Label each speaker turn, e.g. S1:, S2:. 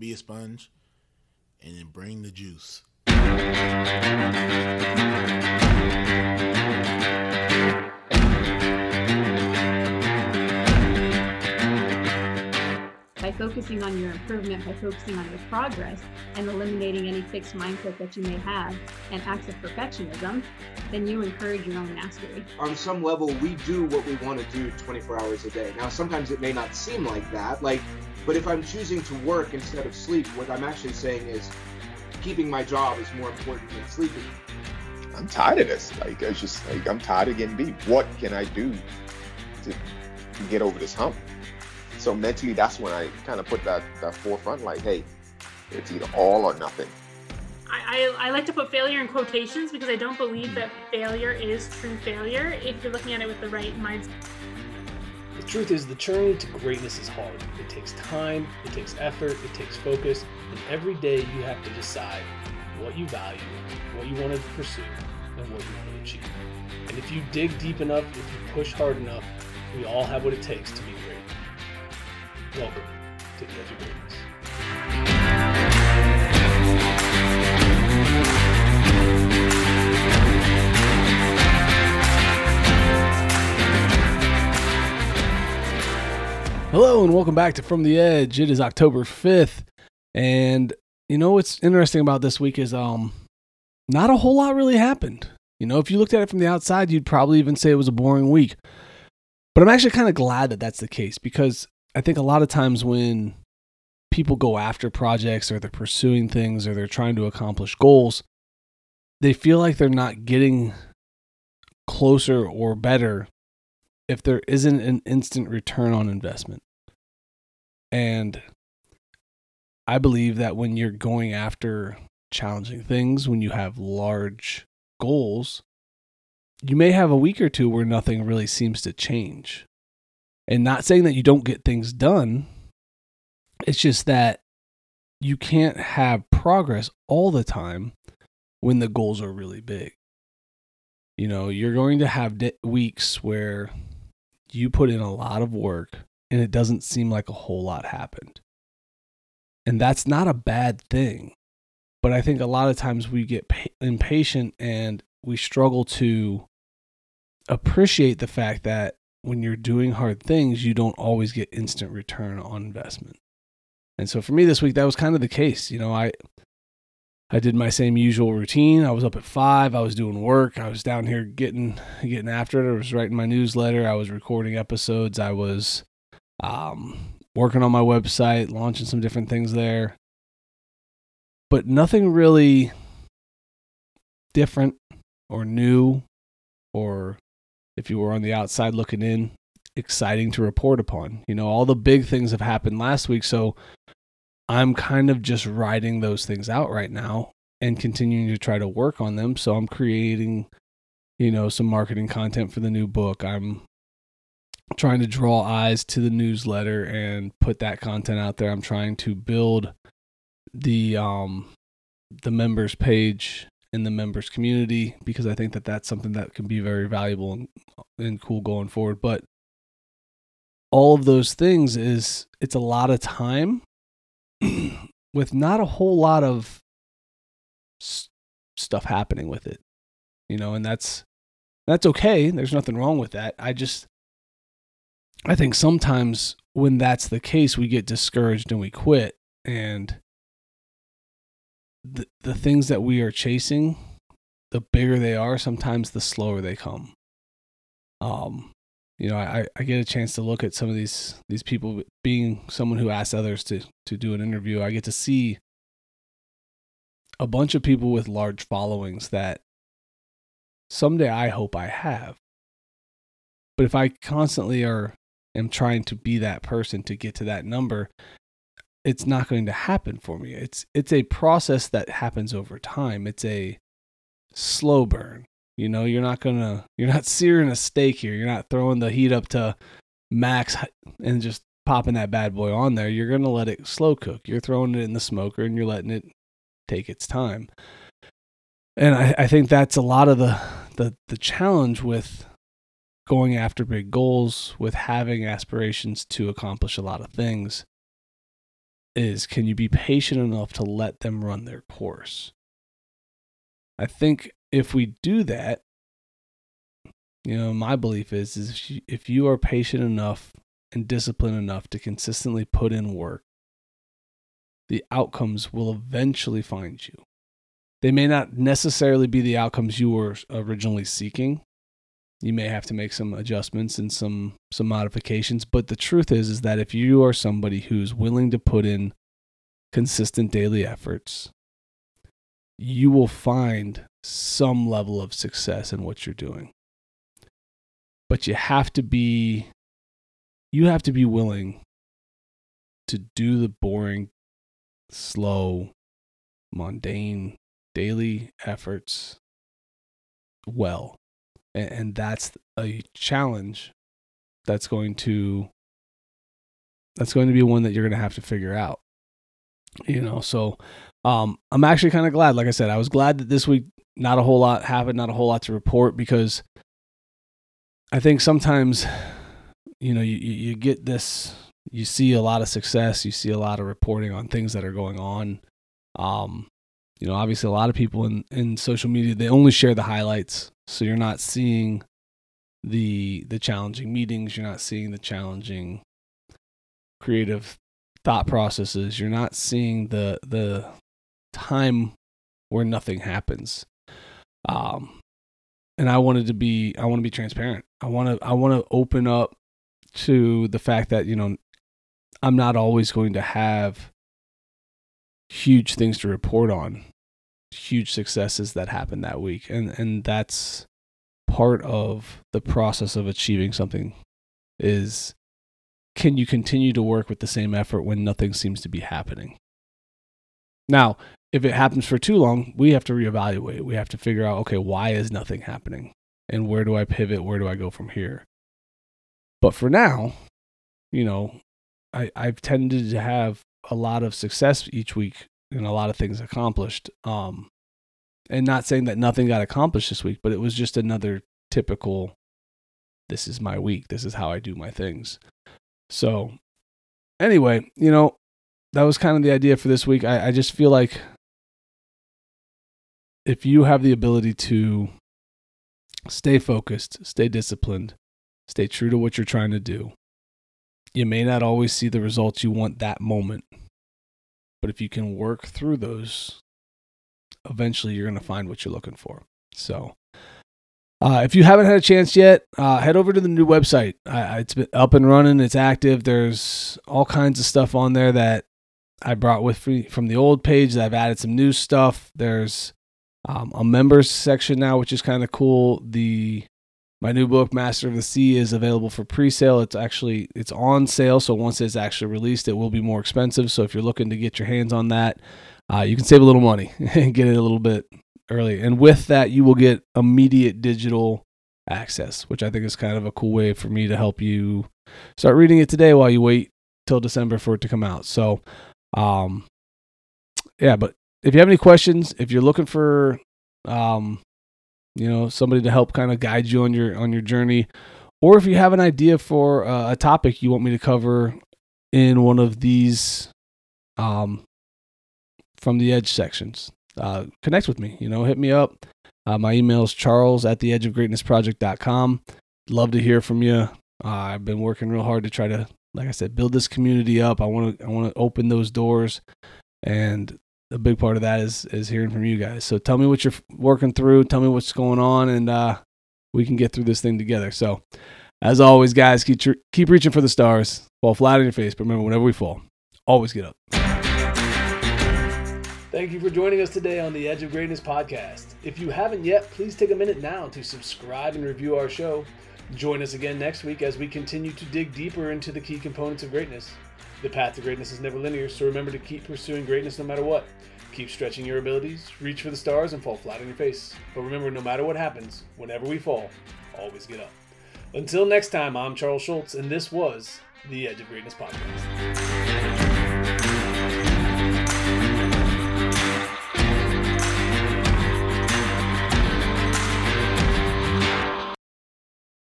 S1: be a sponge, and then bring the juice.
S2: Focusing on your improvement, by focusing on your progress, and eliminating any fixed mindset that you may have and acts of perfectionism, then you encourage your own mastery.
S3: On some level, we do what we want to do 24 hours a day. Now, sometimes it may not seem like that, like, but if I'm choosing to work instead of sleep, what I'm actually saying is keeping my job is more important than sleeping.
S4: I'm tired of this. Like, it's just like I'm tired of getting beat. What can I do to, to get over this hump? So mentally, that's when I kind of put that that forefront. Like, hey, it's either all or nothing.
S5: I, I, I like to put failure in quotations because I don't believe that failure is true failure if you're looking at it with the right mindset.
S6: The truth is, the journey to greatness is hard. It takes time, it takes effort, it takes focus, and every day you have to decide what you value, what you want to pursue, and what you want to achieve. And if you dig deep enough, if you push hard enough, we all have what it takes to be great. Welcome to the Edge of Greatness. Hello and welcome back to From the Edge. It is October 5th. And you know what's interesting about this week is um not a whole lot really happened. You know, if you looked at it from the outside, you'd probably even say it was a boring week. But I'm actually kind of glad that that's the case because I think a lot of times when people go after projects or they're pursuing things or they're trying to accomplish goals, they feel like they're not getting closer or better if there isn't an instant return on investment. And I believe that when you're going after challenging things, when you have large goals, you may have a week or two where nothing really seems to change. And not saying that you don't get things done, it's just that you can't have progress all the time when the goals are really big. You know, you're going to have di- weeks where you put in a lot of work and it doesn't seem like a whole lot happened. And that's not a bad thing. But I think a lot of times we get pa- impatient and we struggle to appreciate the fact that when you're doing hard things, you don't always get instant return on investment. And so for me this week, that was kind of the case. You know, I I did my same usual routine. I was up at five. I was doing work. I was down here getting getting after it. I was writing my newsletter. I was recording episodes. I was um, working on my website, launching some different things there. But nothing really different or new or if you were on the outside looking in, exciting to report upon. You know, all the big things have happened last week, so I'm kind of just riding those things out right now and continuing to try to work on them. So I'm creating, you know, some marketing content for the new book. I'm trying to draw eyes to the newsletter and put that content out there. I'm trying to build the um the members page in the members community because I think that that's something that can be very valuable and, and cool going forward. But all of those things is it's a lot of time with not a whole lot of s- stuff happening with it, you know, and that's that's okay. There's nothing wrong with that. I just I think sometimes when that's the case, we get discouraged and we quit and the, the things that we are chasing, the bigger they are, sometimes the slower they come. Um, you know, I, I get a chance to look at some of these these people being someone who asks others to to do an interview. I get to see a bunch of people with large followings that someday I hope I have. But if I constantly are am trying to be that person to get to that number, it's not going to happen for me. It's it's a process that happens over time. It's a slow burn. You know, you're not gonna you're not searing a steak here. You're not throwing the heat up to max and just popping that bad boy on there. You're gonna let it slow cook. You're throwing it in the smoker and you're letting it take its time. And I, I think that's a lot of the, the the challenge with going after big goals, with having aspirations to accomplish a lot of things is can you be patient enough to let them run their course? I think if we do that, you know, my belief is, is if you, if you are patient enough and disciplined enough to consistently put in work, the outcomes will eventually find you. They may not necessarily be the outcomes you were originally seeking. You may have to make some adjustments and some some modifications, but the truth is is that if you are somebody who's willing to put in consistent daily efforts, you will find some level of success in what you're doing. But you have to be you have to be willing to do the boring, slow, mundane daily efforts well. And, and that's a challenge that's going to that's going to be one that you're going to have to figure out. You know, so um I'm actually kind of glad like I said I was glad that this week not a whole lot happened, not a whole lot to report because I think sometimes you know you you get this you see a lot of success, you see a lot of reporting on things that are going on um you know, obviously a lot of people in, in social media they only share the highlights. So you're not seeing the the challenging meetings, you're not seeing the challenging creative thought processes, you're not seeing the the time where nothing happens. Um and I wanted to be I want to be transparent. I want to I want to open up to the fact that, you know, I'm not always going to have huge things to report on huge successes that happened that week. And and that's part of the process of achieving something is can you continue to work with the same effort when nothing seems to be happening? Now if it happens for too long we have to reevaluate. We have to figure out okay why is nothing happening? And where do i pivot? Where do i go from here? But for now you know i i've tended to have a lot of success each week and a lot of things accomplished. Um, and not saying that nothing got accomplished this week, but it was just another typical. This is my week. This is how I do my things. So, anyway, you know, that was kind of the idea for this week. I, I just feel like if you have the ability to stay focused, stay disciplined, stay true to what you're trying to do, you may not always see the results you want that moment, but if you can work through those, eventually you're going to find what you're looking for. So, uh, if you haven't had a chance yet, uh, head over to the new website. Uh, it's been up and running. It's active. There's all kinds of stuff on there that I brought with me from the old page. I've added some new stuff. There's um, a members section now, which is kind of cool. The my new book master of the sea is available for pre-sale. It's actually it's on sale so once it's actually released it will be more expensive. So if you're looking to get your hands on that uh, you can save a little money and get it a little bit early. And with that you will get immediate digital access which i think is kind of a cool way for me to help you start reading it today while you wait till december for it to come out. So um yeah but if you have any questions if you're looking for um you know somebody to help kind of guide you on your on your journey. Or if you have an idea for uh, a topic you want me to cover in one of these um from the edge sections uh connect with me you know hit me up. Uh, my email is charles at the edge of greatness project.com love to hear from you uh, i've been working real hard to try to like i said build this community up. I want to i want to open those doors. And a big part of that is is hearing from you guys. So tell me what you're working through. Tell me what's going on, and uh, we can get through this thing together. So, as always, guys, keep tr- keep reaching for the stars. Fall flat on your face, but remember, whenever we fall, always get up. Thank you for joining us today on the Edge of Greatness podcast. If you haven't yet, please take a minute now to subscribe and review our show. Join us again next week as we continue to dig deeper into the key components of greatness. The path to greatness is never linear, so remember to keep pursuing greatness no matter what. Keep stretching your abilities, reach for the stars, and fall flat on your face. But remember, no matter what happens, whenever we fall, always get up. Until next time, I'm Charles Schultz, and this was the Edge of Greatness Podcast.